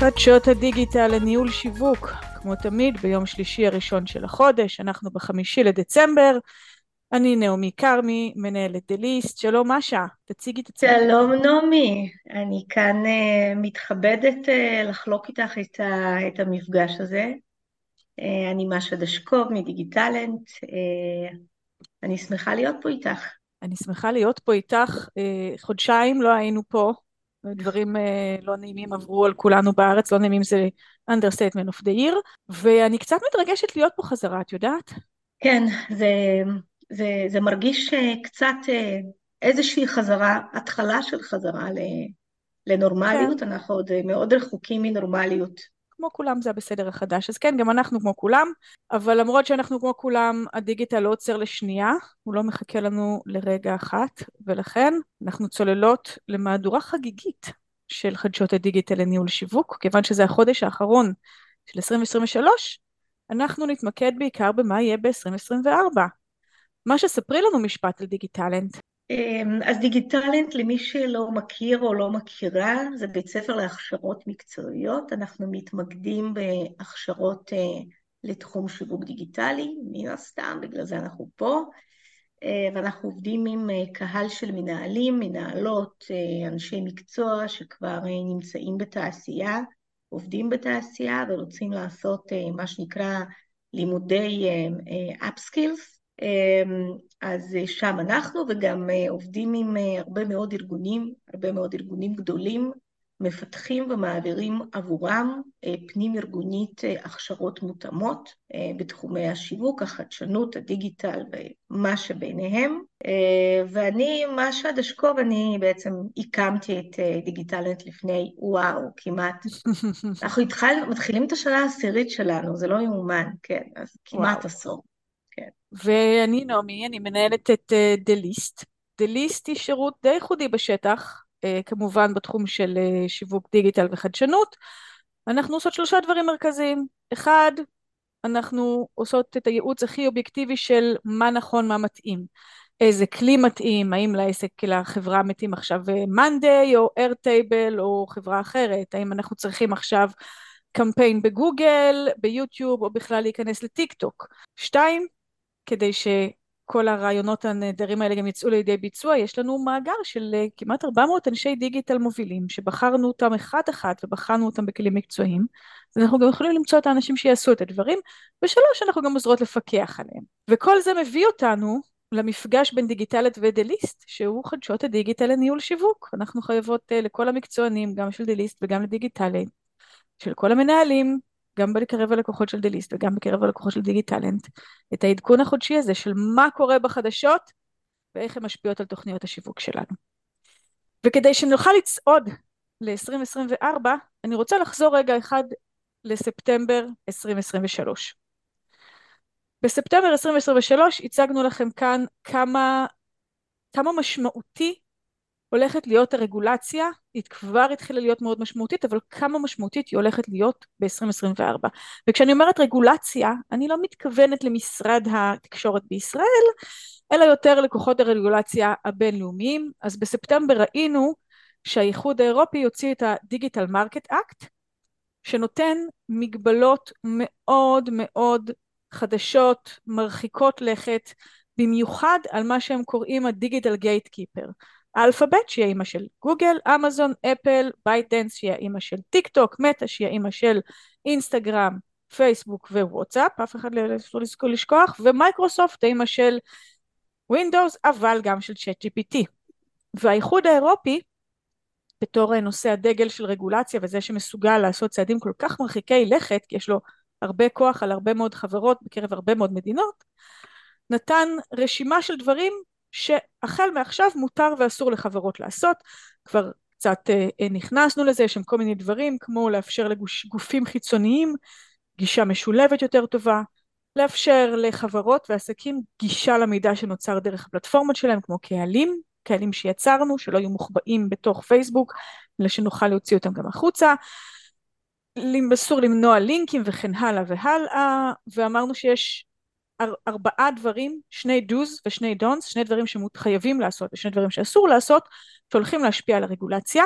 חדשות הדיגיטל לניהול שיווק, כמו תמיד ביום שלישי הראשון של החודש, אנחנו בחמישי לדצמבר. אני נעמי כרמי, מנהלת דליסט. שלום משה, תציגי את עצמך. שלום נעמי, אני כאן uh, מתכבדת uh, לחלוק איתך את, ה, את המפגש הזה. Uh, אני משה דשקוב מדיגיטלנט, uh, אני שמחה להיות פה איתך. אני שמחה להיות פה איתך. Uh, חודשיים לא היינו פה, דברים uh, לא נעימים עברו על כולנו בארץ, לא נעימים זה understatement of the year, ואני קצת מתרגשת להיות פה חזרה, את יודעת? כן, זה, זה, זה מרגיש uh, קצת uh, איזושהי חזרה, התחלה של חזרה לנורמליות, כן. אנחנו עוד מאוד רחוקים מנורמליות. כמו כולם זה הבסדר החדש. אז כן, גם אנחנו כמו כולם, אבל למרות שאנחנו כמו כולם, הדיגיטל לא עוצר לשנייה, הוא לא מחכה לנו לרגע אחת, ולכן אנחנו צוללות למהדורה חגיגית של חדשות הדיגיטל לניהול שיווק, כיוון שזה החודש האחרון של 2023, אנחנו נתמקד בעיקר במה יהיה ב-2024. מה שספרי לנו משפט על דיגיטלנט. אמ, אז דיגיטלנט, למי שלא מכיר או לא מכירה, זה בית ספר להכשרות מקצועיות. אנחנו מתמקדים בהכשרות אה, לתחום שיווק דיגיטלי, מן הסתם, בגלל זה אנחנו פה. אה, ואנחנו עובדים עם אה, קהל של מנהלים, מנהלות, אנשי מקצוע שכבר נמצאים בתעשייה, עובדים בתעשייה ורוצים לעשות מה שנקרא לימודי אמ, אז שם אנחנו וגם אה, עובדים עם אה, הרבה מאוד ארגונים, הרבה מאוד ארגונים גדולים, מפתחים ומעבירים עבורם אה, פנים ארגונית הכשרות מותאמות בתחומי השיווק, החדשנות, הדיגיטל ומה שביניהם. ואני, משה דשקוב, אני בעצם הקמתי את דיגיטלנט לפני, וואו, כמעט. אנחנו התחל, מתחילים את השנה העשירית שלנו, זה לא יאומן, כן, אז כמעט וואו. עשור. כן. ואני נעמי, אני מנהלת את דליסט. Uh, דליסט היא שירות די ייחודי בשטח, uh, כמובן בתחום של uh, שיווק דיגיטל וחדשנות. אנחנו עושות שלושה דברים מרכזיים. אחד, אנחנו עושות את הייעוץ הכי אובייקטיבי של מה נכון, מה מתאים. איזה כלי מתאים, האם לעסק, לחברה מתאים עכשיו מאנדיי או איירטייבל או חברה אחרת, האם אנחנו צריכים עכשיו קמפיין בגוגל, ביוטיוב או בכלל להיכנס לטיק טוק. שתיים, כדי שכל הרעיונות הנהדרים האלה גם יצאו לידי ביצוע, יש לנו מאגר של אה, כמעט 400 אנשי דיגיטל מובילים, שבחרנו אותם אחד-אחד ובחרנו אותם בכלים מקצועיים, אז אנחנו גם יכולים למצוא את האנשים שיעשו את הדברים, ושלוש, אנחנו גם עוזרות לפקח עליהם. וכל זה מביא אותנו למפגש בין דיגיטלית ודליסט, שהוא חדשות הדיגיטל לניהול שיווק. אנחנו חייבות uh, לכל המקצוענים, גם של דליסט וגם לדיגיטלית, של כל המנהלים, גם בקרב הלקוחות של דליסט וגם בקרב הלקוחות של דיגיטלנט, את העדכון החודשי הזה של מה קורה בחדשות ואיך הן משפיעות על תוכניות השיווק שלנו. וכדי שנוכל לצעוד ל-2024, אני רוצה לחזור רגע אחד לספטמבר 2023. בספטמבר 2023 הצגנו לכם כאן כמה, כמה משמעותי הולכת להיות הרגולציה, היא כבר התחילה להיות מאוד משמעותית, אבל כמה משמעותית היא הולכת להיות ב-2024. וכשאני אומרת רגולציה, אני לא מתכוונת למשרד התקשורת בישראל, אלא יותר לכוחות הרגולציה הבינלאומיים. אז בספטמבר ראינו שהאיחוד האירופי הוציא את ה-Digital Market Act, שנותן מגבלות מאוד מאוד חדשות, מרחיקות לכת, במיוחד על מה שהם קוראים ה-Digital Gatekeeper. אלפאבית שהיא האימא של גוגל, אמזון, אפל, בייטדנס שהיא האימא של טיק טוק, מטא שהיא האימא של אינסטגרם, פייסבוק ווואטסאפ, אף אחד לא יכול לשכוח, ומייקרוסופט האימא של ווינדוס, אבל גם של ChatGPT. והאיחוד האירופי, בתור נושא הדגל של רגולציה וזה שמסוגל לעשות צעדים כל כך מרחיקי לכת, כי יש לו הרבה כוח על הרבה מאוד חברות בקרב הרבה מאוד מדינות, נתן רשימה של דברים שהחל מעכשיו מותר ואסור לחברות לעשות, כבר קצת אה, אה, נכנסנו לזה, יש שם כל מיני דברים כמו לאפשר לגופים חיצוניים גישה משולבת יותר טובה, לאפשר לחברות ועסקים גישה למידע שנוצר דרך הפלטפורמות שלהם כמו קהלים, קהלים שיצרנו שלא יהיו מוחבאים בתוך פייסבוק אלא שנוכל להוציא אותם גם החוצה, אסור למנוע לינקים וכן הלאה והלאה ואמרנו שיש ארבעה דברים, שני do's ושני don'ts, שני דברים שחייבים לעשות ושני דברים שאסור לעשות, שהולכים להשפיע על הרגולציה.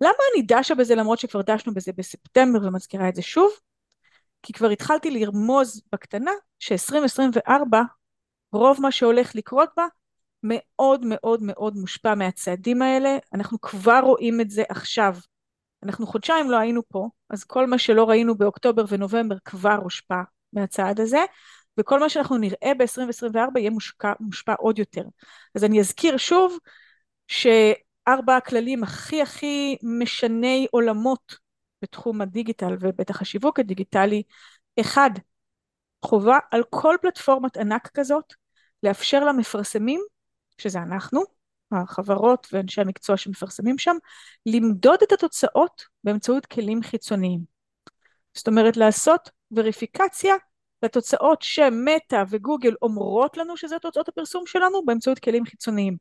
למה אני דשה בזה למרות שכבר דשנו בזה בספטמבר ומזכירה את זה שוב? כי כבר התחלתי לרמוז בקטנה ש-2024 רוב מה שהולך לקרות בה מאוד מאוד מאוד מושפע מהצעדים האלה, אנחנו כבר רואים את זה עכשיו. אנחנו חודשיים לא היינו פה, אז כל מה שלא ראינו באוקטובר ונובמבר כבר הושפע מהצעד הזה, וכל מה שאנחנו נראה ב-2024 יהיה מושקע, מושפע עוד יותר. אז אני אזכיר שוב שארבע הכללים הכי הכי משני עולמות בתחום הדיגיטל ובטח השיווק הדיגיטלי, אחד, חובה על כל פלטפורמת ענק כזאת לאפשר למפרסמים, שזה אנחנו, החברות ואנשי המקצוע שמפרסמים שם, למדוד את התוצאות באמצעות כלים חיצוניים. זאת אומרת לעשות וריפיקציה לתוצאות שמטא וגוגל אומרות לנו שזה תוצאות הפרסום שלנו באמצעות כלים חיצוניים.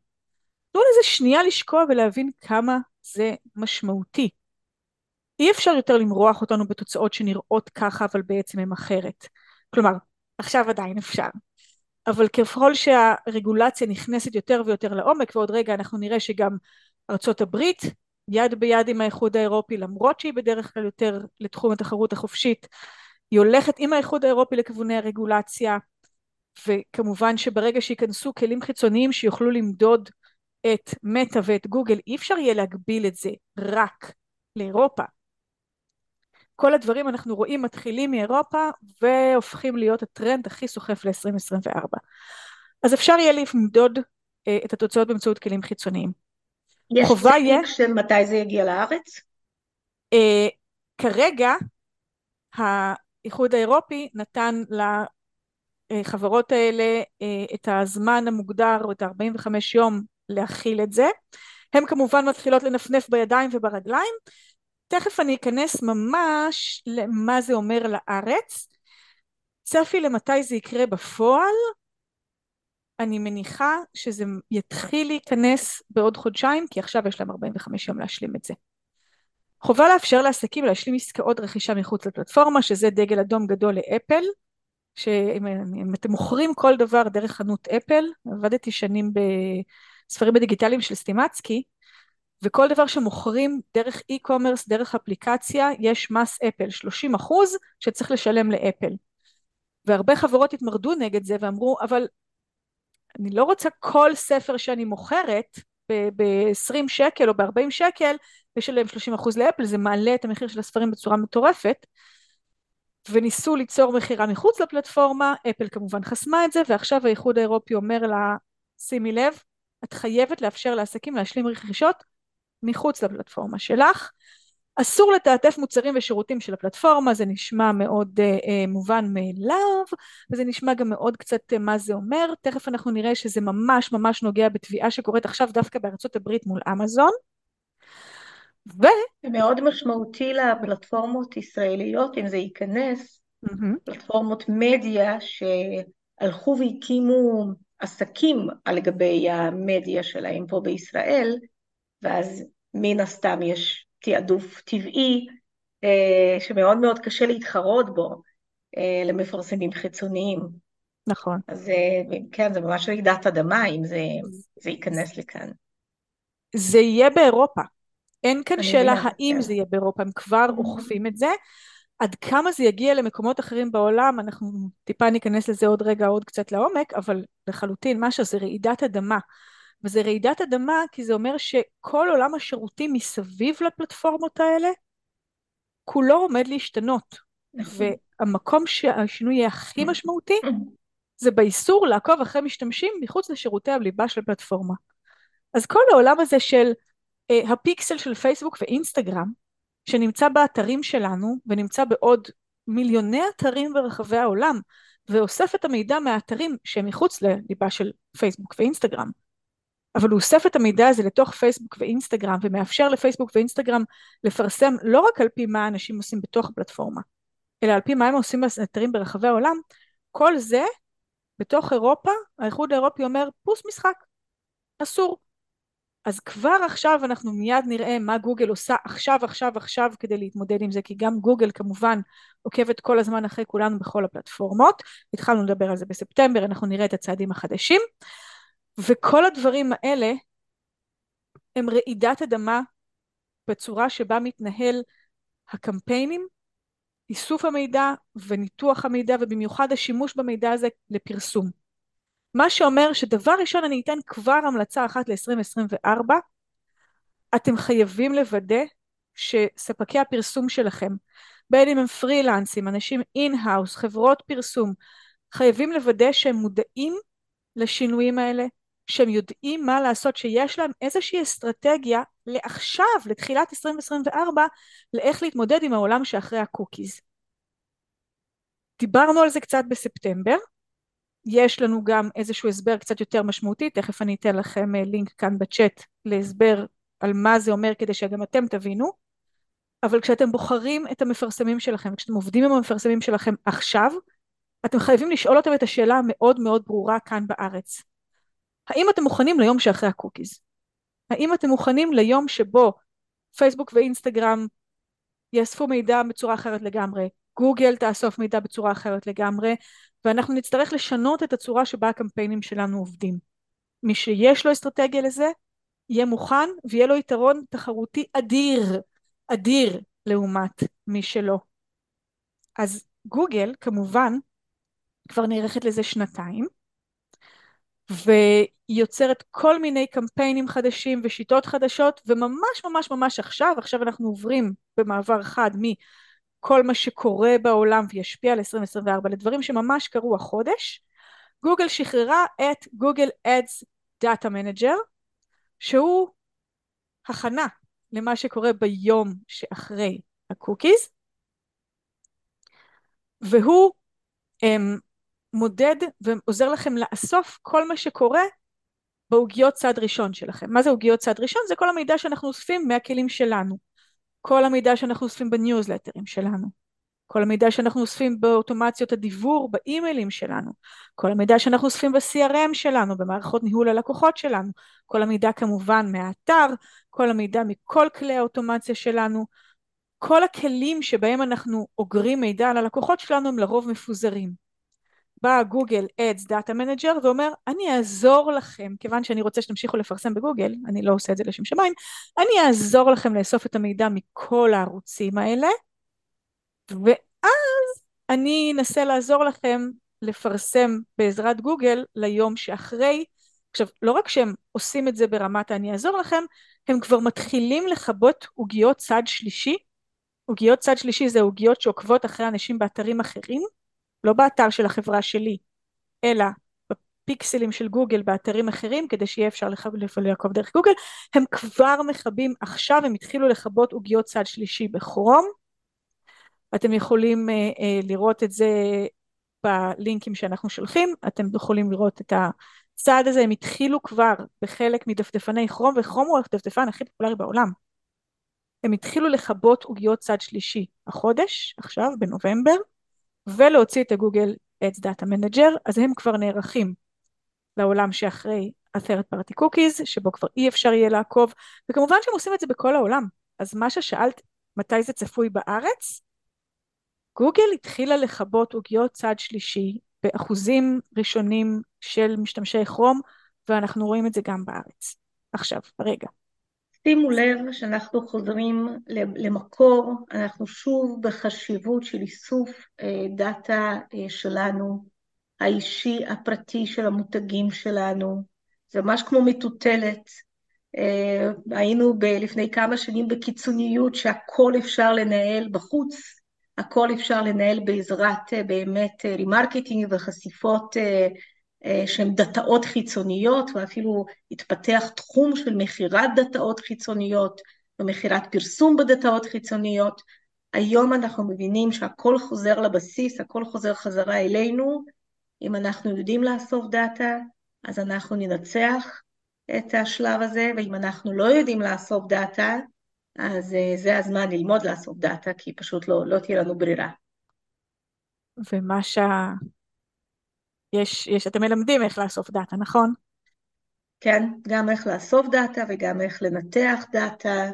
תנו לזה שנייה לשקוע ולהבין כמה זה משמעותי. אי אפשר יותר למרוח אותנו בתוצאות שנראות ככה אבל בעצם הן אחרת. כלומר, עכשיו עדיין אפשר. אבל ככל שהרגולציה נכנסת יותר ויותר לעומק, ועוד רגע אנחנו נראה שגם ארצות הברית יד ביד עם האיחוד האירופי, למרות שהיא בדרך כלל יותר לתחום התחרות החופשית, היא הולכת עם האיחוד האירופי לכיווני הרגולציה, וכמובן שברגע שייכנסו כלים חיצוניים שיוכלו למדוד את מטא ואת גוגל, אי אפשר יהיה להגביל את זה רק לאירופה. כל הדברים אנחנו רואים מתחילים מאירופה והופכים להיות הטרנד הכי סוחף ל-2024. אז אפשר יהיה למדוד אה, את התוצאות באמצעות כלים חיצוניים. יש חובה יהיה... של מתי זה יגיע לארץ? אה, כרגע האיחוד האירופי נתן לחברות האלה אה, את הזמן המוגדר או את ה-45 יום להכיל את זה. הן כמובן מתחילות לנפנף בידיים וברגליים תכף אני אכנס ממש למה זה אומר לארץ. צפי למתי זה יקרה בפועל, אני מניחה שזה יתחיל להיכנס בעוד חודשיים, כי עכשיו יש להם 45 יום להשלים את זה. חובה לאפשר לעסקים להשלים עסקאות רכישה מחוץ לפלטפורמה, שזה דגל אדום גדול לאפל, שאם אתם מוכרים כל דבר דרך חנות אפל, עבדתי שנים בספרים הדיגיטליים של סטימצקי, וכל דבר שמוכרים דרך e-commerce, דרך אפליקציה, יש מס אפל, 30 אחוז שצריך לשלם לאפל. והרבה חברות התמרדו נגד זה ואמרו, אבל אני לא רוצה כל ספר שאני מוכרת ב-20 שקל או ב-40 שקל, לשלם 30 אחוז לאפל, זה מעלה את המחיר של הספרים בצורה מטורפת. וניסו ליצור מכירה מחוץ לפלטפורמה, אפל כמובן חסמה את זה, ועכשיו האיחוד האירופי אומר לה, שימי לב, את חייבת לאפשר לעסקים להשלים רכישות מחוץ לפלטפורמה שלך. אסור לתעטף מוצרים ושירותים של הפלטפורמה, זה נשמע מאוד uh, uh, מובן מאליו, וזה נשמע גם מאוד קצת uh, מה זה אומר, תכף אנחנו נראה שזה ממש ממש נוגע בתביעה שקורית עכשיו דווקא בארצות הברית מול אמזון. ו... זה מאוד משמעותי לפלטפורמות ישראליות, אם זה ייכנס, mm-hmm. פלטפורמות מדיה שהלכו והקימו עסקים על גבי המדיה שלהם פה בישראל, ואז מן הסתם יש תעדוף טבעי אה, שמאוד מאוד קשה להתחרות בו אה, למפרסמים חיצוניים. נכון. אז אה, כן, זה ממש רעידת אדמה אם זה, זה ייכנס לכאן. זה יהיה באירופה. אין כאן שאלה מבינה, האם כן. זה יהיה באירופה, הם כבר mm-hmm. אוכפים את זה. עד כמה זה יגיע למקומות אחרים בעולם, אנחנו טיפה ניכנס לזה עוד רגע עוד קצת לעומק, אבל לחלוטין מה שזה רעידת אדמה. וזה רעידת אדמה כי זה אומר שכל עולם השירותים מסביב לפלטפורמות האלה כולו עומד להשתנות. נכון. והמקום שהשינוי יהיה הכי משמעותי זה באיסור לעקוב אחרי משתמשים מחוץ לשירותי הליבה של פלטפורמה. אז כל העולם הזה של uh, הפיקסל של פייסבוק ואינסטגרם שנמצא באתרים שלנו ונמצא בעוד מיליוני אתרים ברחבי העולם ואוסף את המידע מהאתרים שהם מחוץ לליבה של פייסבוק ואינסטגרם אבל הוא אוסף את המידע הזה לתוך פייסבוק ואינסטגרם ומאפשר לפייסבוק ואינסטגרם לפרסם לא רק על פי מה אנשים עושים בתוך הפלטפורמה, אלא על פי מה הם עושים באתרים ברחבי העולם, כל זה בתוך אירופה, האיחוד האירופי אומר פוס משחק, אסור. אז כבר עכשיו אנחנו מיד נראה מה גוגל עושה עכשיו עכשיו עכשיו כדי להתמודד עם זה כי גם גוגל כמובן עוקבת כל הזמן אחרי כולנו בכל הפלטפורמות. התחלנו לדבר על זה בספטמבר אנחנו נראה את הצעדים החדשים וכל הדברים האלה הם רעידת אדמה בצורה שבה מתנהל הקמפיינים, איסוף המידע וניתוח המידע ובמיוחד השימוש במידע הזה לפרסום. מה שאומר שדבר ראשון אני אתן כבר המלצה אחת ל-2024, אתם חייבים לוודא שספקי הפרסום שלכם, בין אם הם פרילנסים, אנשים in-house, חברות פרסום, חייבים לוודא שהם מודעים לשינויים האלה, שהם יודעים מה לעשות, שיש להם איזושהי אסטרטגיה לעכשיו, לתחילת 2024, לאיך להתמודד עם העולם שאחרי הקוקיז. דיברנו על זה קצת בספטמבר, יש לנו גם איזשהו הסבר קצת יותר משמעותי, תכף אני אתן לכם אה, לינק כאן בצ'אט להסבר על מה זה אומר כדי שגם אתם תבינו, אבל כשאתם בוחרים את המפרסמים שלכם, כשאתם עובדים עם המפרסמים שלכם עכשיו, אתם חייבים לשאול אותם את השאלה המאוד מאוד ברורה כאן בארץ. האם אתם מוכנים ליום שאחרי הקוקיז? האם אתם מוכנים ליום שבו פייסבוק ואינסטגרם יאספו מידע בצורה אחרת לגמרי, גוגל תאסוף מידע בצורה אחרת לגמרי, ואנחנו נצטרך לשנות את הצורה שבה הקמפיינים שלנו עובדים. מי שיש לו אסטרטגיה לזה, יהיה מוכן ויהיה לו יתרון תחרותי אדיר, אדיר לעומת מי שלא. אז גוגל כמובן כבר נערכת לזה שנתיים, והיא יוצרת כל מיני קמפיינים חדשים ושיטות חדשות, וממש ממש ממש עכשיו, עכשיו אנחנו עוברים במעבר חד מכל מה שקורה בעולם וישפיע על 2024 לדברים שממש קרו החודש, גוגל שחררה את Google Ads Data Manager, שהוא הכנה למה שקורה ביום שאחרי הקוקיז, והוא um, מודד ועוזר לכם לאסוף כל מה שקורה בעוגיות צד ראשון שלכם. מה זה עוגיות צד ראשון? זה כל המידע שאנחנו אוספים מהכלים שלנו. כל המידע שאנחנו אוספים בניוזלטרים שלנו. כל המידע שאנחנו אוספים באוטומציות הדיוור, באימיילים שלנו. כל המידע שאנחנו אוספים ב-CRM שלנו, במערכות ניהול הלקוחות שלנו. כל המידע כמובן מהאתר, כל המידע מכל כלי האוטומציה שלנו. כל הכלים שבהם אנחנו אוגרים מידע על הלקוחות שלנו הם לרוב מפוזרים. בא Google Ads Data Manager ואומר אני אעזור לכם כיוון שאני רוצה שתמשיכו לפרסם בגוגל אני לא עושה את זה לשם שמיים אני אעזור לכם לאסוף את המידע מכל הערוצים האלה ואז אני אנסה לעזור לכם לפרסם בעזרת גוגל ליום שאחרי. עכשיו לא רק שהם עושים את זה ברמת אני אעזור לכם הם כבר מתחילים לכבות עוגיות צד שלישי. עוגיות צד שלישי זה עוגיות שעוקבות אחרי אנשים באתרים אחרים לא באתר של החברה שלי, אלא בפיקסלים של גוגל באתרים אחרים כדי שיהיה אפשר לעקוב דרך גוגל, הם כבר מכבים עכשיו, הם התחילו לכבות עוגיות צד שלישי בכרום, אתם יכולים uh, uh, לראות את זה בלינקים שאנחנו שולחים, אתם יכולים לראות את הצעד הזה, הם התחילו כבר בחלק מדפדפני כרום, וכרום הוא הדפדפן הכי פופולרי בעולם. הם התחילו לכבות עוגיות צד שלישי החודש, עכשיו, בנובמבר, ולהוציא את הגוגל Ads Data Manager, אז הם כבר נערכים לעולם שאחרי ה-third party cookies, שבו כבר אי אפשר יהיה לעקוב, וכמובן שהם עושים את זה בכל העולם. אז מה ששאלת, מתי זה צפוי בארץ? גוגל התחילה לכבות עוגיות צד שלישי באחוזים ראשונים של משתמשי כרום, ואנחנו רואים את זה גם בארץ. עכשיו, רגע. שימו לב שאנחנו חוזרים למקור, אנחנו שוב בחשיבות של איסוף אה, דאטה אה, שלנו, האישי, הפרטי של המותגים שלנו, זה ממש כמו מטוטלת. אה, היינו ב, לפני כמה שנים בקיצוניות שהכל אפשר לנהל בחוץ, הכל אפשר לנהל בעזרת באמת remarketing וחשיפות שהן דאטאות חיצוניות, ואפילו התפתח תחום של מכירת דאטאות חיצוניות ומכירת פרסום בדאטאות חיצוניות. היום אנחנו מבינים שהכל חוזר לבסיס, הכל חוזר חזרה אלינו. אם אנחנו יודעים לאסוף דאטה, אז אנחנו ננצח את השלב הזה, ואם אנחנו לא יודעים לאסוף דאטה, אז אה, זה הזמן ללמוד לאסוף דאטה, כי פשוט לא, לא תהיה לנו ברירה. ומה שה... יש, יש, אתם מלמדים איך לאסוף דאטה, נכון? כן, גם איך לאסוף דאטה וגם איך לנתח דאטה.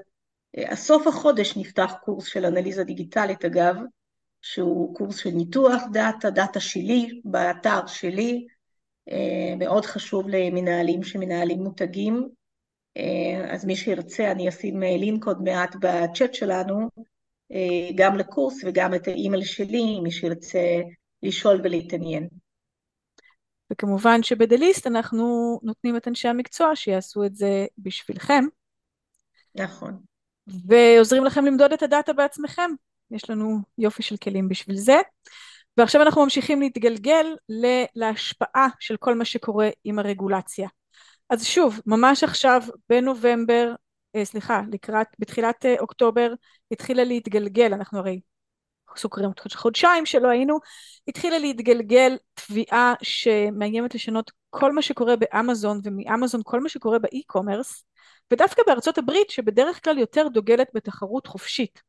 בסוף החודש נפתח קורס של אנליזה דיגיטלית, אגב, שהוא קורס של ניתוח דאטה, דאטה שלי, באתר שלי, מאוד חשוב למנהלים שמנהלים מותגים. אז מי שירצה, אני אשים לינק עוד מעט בצ'אט שלנו, גם לקורס וגם את האימייל שלי, מי שירצה לשאול ולהתעניין. וכמובן שבדליסט אנחנו נותנים את אנשי המקצוע שיעשו את זה בשבילכם. נכון. ועוזרים לכם למדוד את הדאטה בעצמכם. יש לנו יופי של כלים בשביל זה. ועכשיו אנחנו ממשיכים להתגלגל להשפעה של כל מה שקורה עם הרגולציה. אז שוב, ממש עכשיו בנובמבר, אה, סליחה, לקראת, בתחילת אה, אוקטובר התחילה להתגלגל, אנחנו הרי סוקרים חודשיים שלא היינו, התחילה להתגלגל תביעה שמאיימת לשנות כל מה שקורה באמזון ומאמזון כל מה שקורה באי-קומרס ודווקא בארצות הברית שבדרך כלל יותר דוגלת בתחרות חופשית.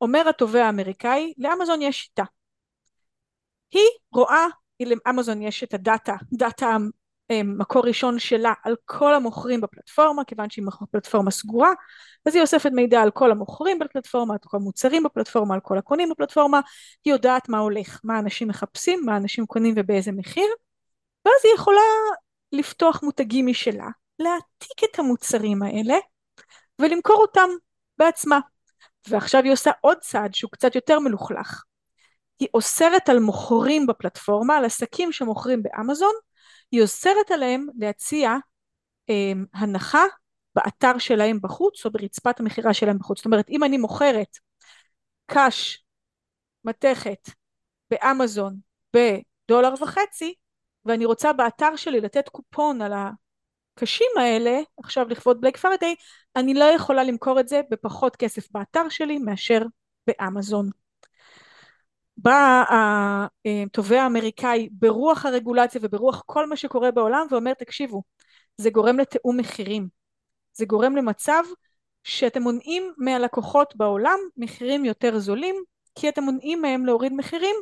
אומר התובע האמריקאי, לאמזון יש שיטה. היא רואה, לאמזון יש את הדאטה, דאטה מקור ראשון שלה על כל המוכרים בפלטפורמה, כיוון שהיא פלטפורמה סגורה, אז היא אוספת מידע על כל המוכרים בפלטפורמה, על כל המוצרים בפלטפורמה, על כל הקונים בפלטפורמה, היא יודעת מה הולך, מה אנשים מחפשים, מה אנשים קונים ובאיזה מחיר, ואז היא יכולה לפתוח מותגים משלה, להעתיק את המוצרים האלה ולמכור אותם בעצמה. ועכשיו היא עושה עוד צעד שהוא קצת יותר מלוכלך. היא אוסרת על מוכרים בפלטפורמה, על עסקים שמוכרים באמזון, היא אוסרת עליהם להציע אה, הנחה באתר שלהם בחוץ או ברצפת המכירה שלהם בחוץ. זאת אומרת, אם אני מוכרת קש מתכת באמזון בדולר וחצי, ואני רוצה באתר שלי לתת קופון על הקשים האלה, עכשיו לכבוד בלייק פרדיי, אני לא יכולה למכור את זה בפחות כסף באתר שלי מאשר באמזון. בא התובע האמריקאי ברוח הרגולציה וברוח כל מה שקורה בעולם ואומר תקשיבו זה גורם לתיאום מחירים. זה גורם למצב שאתם מונעים מהלקוחות בעולם מחירים יותר זולים כי אתם מונעים מהם להוריד מחירים.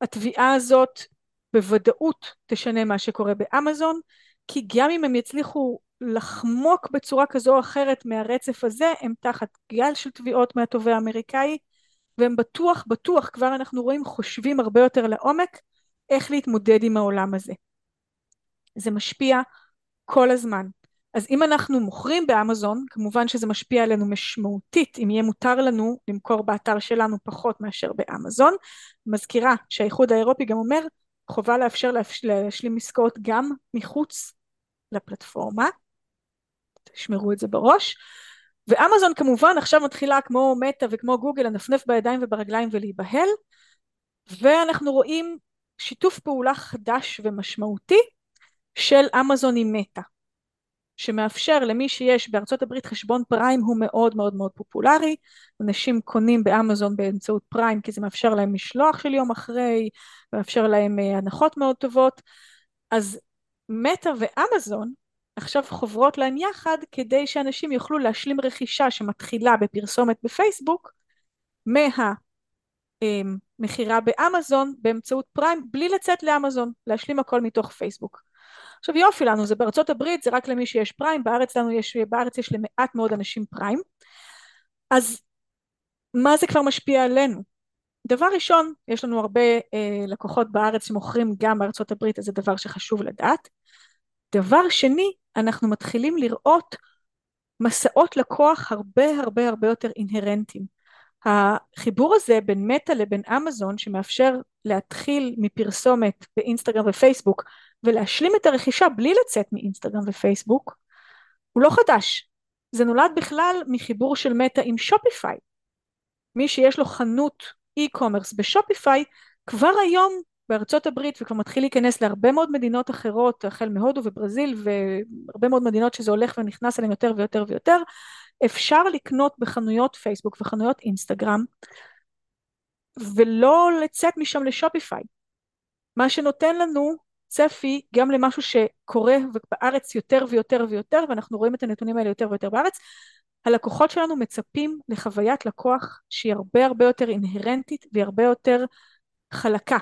התביעה הזאת בוודאות תשנה מה שקורה באמזון כי גם אם הם יצליחו לחמוק בצורה כזו או אחרת מהרצף הזה הם תחת גל של תביעות מהתובע האמריקאי והם בטוח בטוח כבר אנחנו רואים חושבים הרבה יותר לעומק איך להתמודד עם העולם הזה. זה משפיע כל הזמן. אז אם אנחנו מוכרים באמזון, כמובן שזה משפיע עלינו משמעותית, אם יהיה מותר לנו למכור באתר שלנו פחות מאשר באמזון. מזכירה שהאיחוד האירופי גם אומר, חובה לאפשר להשלים עסקאות גם מחוץ לפלטפורמה. תשמרו את זה בראש. ואמזון כמובן עכשיו מתחילה כמו מטא וכמו גוגל לנפנף בידיים וברגליים ולהיבהל ואנחנו רואים שיתוף פעולה חדש ומשמעותי של אמזון עם מטא שמאפשר למי שיש בארצות הברית חשבון פריים הוא מאוד מאוד מאוד פופולרי. אנשים קונים באמזון באמצעות פריים כי זה מאפשר להם משלוח של יום אחרי מאפשר להם אה, הנחות מאוד טובות. אז מטא ואמזון עכשיו חוברות להם יחד כדי שאנשים יוכלו להשלים רכישה שמתחילה בפרסומת בפייסבוק מהמכירה אמ, באמזון באמצעות פריים בלי לצאת לאמזון להשלים הכל מתוך פייסבוק. עכשיו יופי לנו זה בארצות הברית זה רק למי שיש פריים בארץ לנו יש בארץ יש למעט מאוד אנשים פריים. אז מה זה כבר משפיע עלינו? דבר ראשון יש לנו הרבה אה, לקוחות בארץ שמוכרים גם בארצות הברית אז זה דבר שחשוב לדעת דבר שני אנחנו מתחילים לראות מסעות לקוח הרבה הרבה הרבה יותר אינהרנטיים. החיבור הזה בין מטא לבין אמזון שמאפשר להתחיל מפרסומת באינסטגרם ופייסבוק ולהשלים את הרכישה בלי לצאת מאינסטגרם ופייסבוק הוא לא חדש. זה נולד בכלל מחיבור של מטא עם שופיפיי. מי שיש לו חנות e-commerce בשופיפיי כבר היום בארצות הברית וכבר מתחיל להיכנס להרבה מאוד מדינות אחרות החל מהודו וברזיל והרבה מאוד מדינות שזה הולך ונכנס אליהן יותר ויותר ויותר אפשר לקנות בחנויות פייסבוק וחנויות אינסטגרם ולא לצאת משם לשופיפיי. מה שנותן לנו צפי גם למשהו שקורה בארץ יותר ויותר ויותר ואנחנו רואים את הנתונים האלה יותר ויותר בארץ הלקוחות שלנו מצפים לחוויית לקוח שהיא הרבה הרבה יותר אינהרנטית והיא הרבה יותר חלקה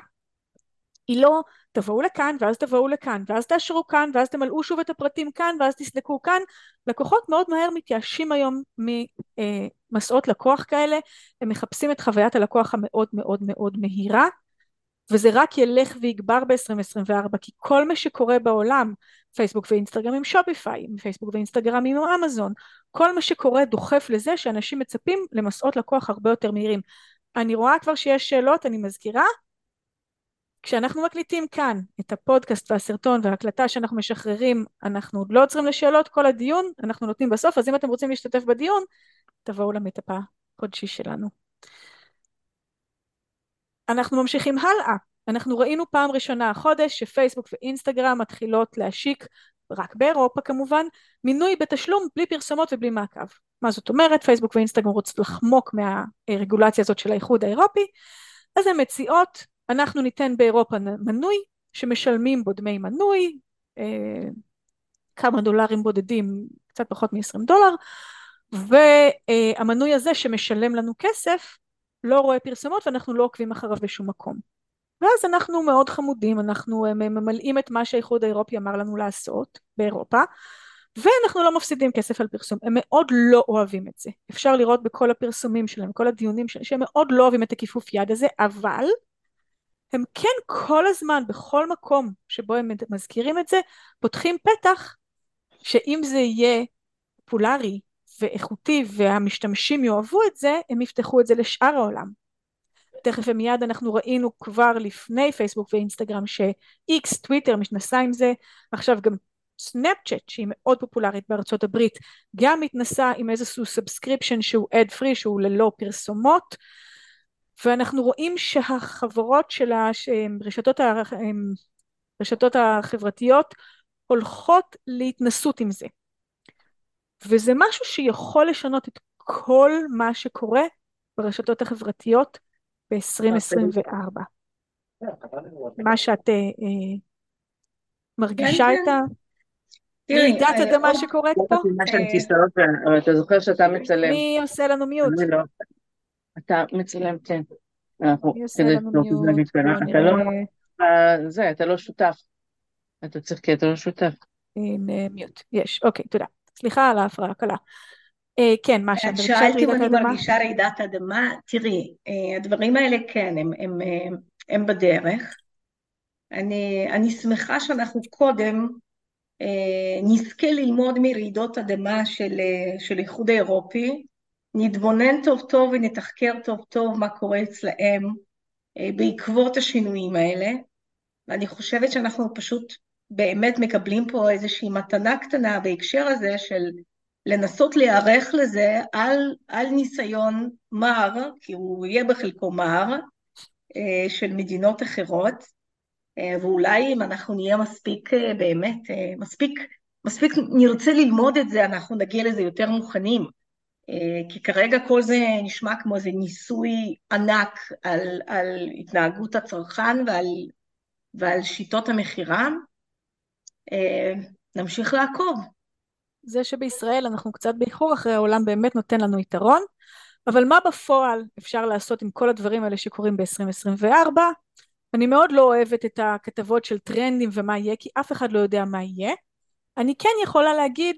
היא לא תבואו לכאן ואז תבואו לכאן ואז תאשרו כאן ואז תמלאו שוב את הפרטים כאן ואז תסלקו כאן לקוחות מאוד מהר מתייאשים היום ממסעות לקוח כאלה הם מחפשים את חוויית הלקוח המאוד מאוד מאוד מהירה וזה רק ילך ויגבר ב-2024 כי כל מה שקורה בעולם פייסבוק ואינסטגרם עם שופיפיי, פייסבוק ואינסטגרם עם אמזון, כל מה שקורה דוחף לזה שאנשים מצפים למסעות לקוח הרבה יותר מהירים. אני רואה כבר שיש שאלות, אני מזכירה, כשאנחנו מקליטים כאן את הפודקאסט והסרטון וההקלטה שאנחנו משחררים, אנחנו עוד לא עוצרים לשאלות, כל הדיון אנחנו נותנים בסוף, אז אם אתם רוצים להשתתף בדיון, תבואו למיטאפ החודשי שלנו. אנחנו ממשיכים הלאה. אנחנו ראינו פעם ראשונה החודש שפייסבוק ואינסטגרם מתחילות להשיק, רק באירופה כמובן, מינוי בתשלום בלי פרסומות ובלי מעקב. מה זאת אומרת? פייסבוק ואינסטגרם רוצות לחמוק מהרגולציה הזאת של האיחוד האירופי, אז הן מציעות, אנחנו ניתן באירופה מנוי, שמשלמים בו דמי מנוי, אה, כמה דולרים בודדים, קצת פחות מ-20 דולר, והמנוי הזה שמשלם לנו כסף, לא רואה פרסומות ואנחנו לא עוקבים אחריו בשום מקום. ואז אנחנו מאוד חמודים, אנחנו אה, ממלאים את מה שהאיחוד האירופי אמר לנו לעשות באירופה, ואנחנו לא מפסידים כסף על פרסום. הם מאוד לא אוהבים את זה. אפשר לראות בכל הפרסומים שלהם, כל הדיונים שלהם, שהם מאוד לא אוהבים את הכיפוף יד הזה, אבל הם כן כל הזמן, בכל מקום שבו הם מזכירים את זה, פותחים פתח שאם זה יהיה פופולרי ואיכותי והמשתמשים יאהבו את זה, הם יפתחו את זה לשאר העולם. תכף ומיד אנחנו ראינו כבר לפני פייסבוק ואינסטגרם ש-X, טוויטר, מתנסה עם זה, עכשיו גם סנאפצ'אט שהיא מאוד פופולרית בארצות הברית, גם מתנסה עם איזשהו subscription שהוא ad free, שהוא ללא פרסומות, ואנחנו רואים שהחברות של הרשתות הרשתות החברתיות הולכות להתנסות עם זה. וזה משהו שיכול לשנות את כל מה שקורה ברשתות החברתיות ב-2024. מה שאת אה, אה, מרגישה כן, את כן. אה, אדמה שקורית פה? אבל אתה זוכר שאתה מצלם. מי עושה לנו מיוט? אתה מצלם, כן. אתה לא, זה, אתה לא שותף. אתה צריך, כי אתה לא שותף. הנה מיוט, יש, אוקיי, תודה. סליחה על ההפרעה הקלה. אה, כן, מה שאת שאלת אם אני מרגישה רעידת אדמה, תראי, אה, הדברים האלה כן, הם, הם, הם, הם בדרך. אני, אני שמחה שאנחנו קודם אה, נזכה ללמוד מרעידות אדמה של, של איחוד האירופי, נתבונן טוב טוב ונתחקר טוב טוב מה קורה אצלהם בעקבות השינויים האלה, ואני חושבת שאנחנו פשוט באמת מקבלים פה איזושהי מתנה קטנה בהקשר הזה של לנסות להיערך לזה על, על ניסיון מר, כי הוא יהיה בחלקו מר, אה, של מדינות אחרות, אה, ואולי אם אנחנו נהיה מספיק אה, באמת, מספיק, מספיק נרצה ללמוד את זה, אנחנו נגיע לזה יותר מוכנים. כי כרגע כל זה נשמע כמו איזה ניסוי ענק על, על התנהגות הצרכן ועל, ועל שיטות המכירה. נמשיך לעקוב. זה שבישראל אנחנו קצת באיחור אחרי העולם באמת נותן לנו יתרון, אבל מה בפועל אפשר לעשות עם כל הדברים האלה שקורים ב-2024? אני מאוד לא אוהבת את הכתבות של טרנדים ומה יהיה, כי אף אחד לא יודע מה יהיה. אני כן יכולה להגיד,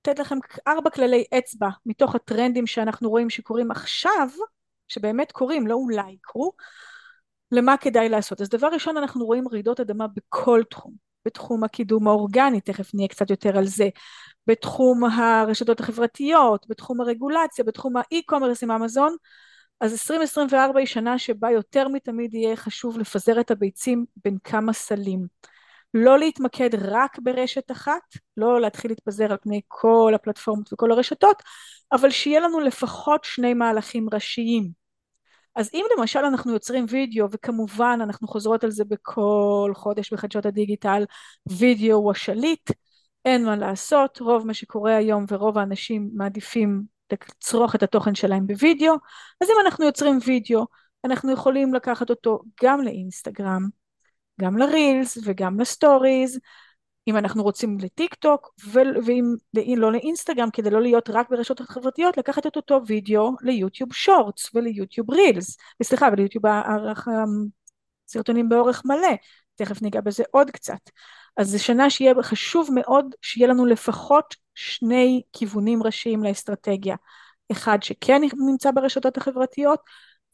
לתת לכם ארבע כללי אצבע מתוך הטרנדים שאנחנו רואים שקורים עכשיו, שבאמת קורים, לא אולי יקרו, למה כדאי לעשות. אז דבר ראשון אנחנו רואים רעידות אדמה בכל תחום. בתחום הקידום האורגני, תכף נהיה קצת יותר על זה, בתחום הרשתות החברתיות, בתחום הרגולציה, בתחום האי-קומרס עם אמזון, אז 2024 היא שנה שבה יותר מתמיד יהיה חשוב לפזר את הביצים בין כמה סלים. לא להתמקד רק ברשת אחת, לא להתחיל להתפזר על פני כל הפלטפורמות וכל הרשתות, אבל שיהיה לנו לפחות שני מהלכים ראשיים. אז אם למשל אנחנו יוצרים וידאו, וכמובן אנחנו חוזרות על זה בכל חודש בחדשות הדיגיטל, וידאו הוא השליט, אין מה לעשות, רוב מה שקורה היום ורוב האנשים מעדיפים לצרוך את התוכן שלהם בווידאו, אז אם אנחנו יוצרים וידאו, אנחנו יכולים לקחת אותו גם לאינסטגרם, גם לרילס וגם לסטוריז, אם אנחנו רוצים לטיק טוק, ואם לא לאינסטגרם, כדי לא להיות רק ברשתות החברתיות, לקחת את אותו וידאו ליוטיוב שורטס וליוטיוב רילס, סליחה, וליוטיוב הסרטונים באורך מלא, תכף ניגע בזה עוד קצת. אז זו שנה שיהיה חשוב מאוד שיהיה לנו לפחות שני כיוונים ראשיים לאסטרטגיה. אחד שכן נמצא ברשתות החברתיות,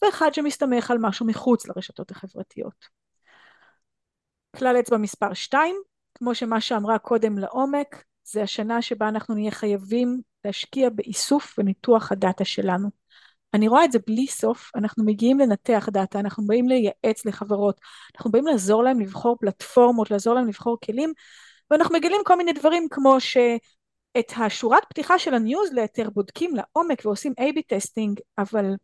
ואחד שמסתמך על משהו מחוץ לרשתות החברתיות. כלל אצבע מספר 2, כמו שמה שאמרה קודם לעומק, זה השנה שבה אנחנו נהיה חייבים להשקיע באיסוף וניתוח הדאטה שלנו. אני רואה את זה בלי סוף, אנחנו מגיעים לנתח דאטה, אנחנו באים לייעץ לחברות, אנחנו באים לעזור להם לבחור פלטפורמות, לעזור להם לבחור כלים, ואנחנו מגלים כל מיני דברים כמו שאת השורת פתיחה של הניוזלטר בודקים לעומק ועושים A-B testing, אבל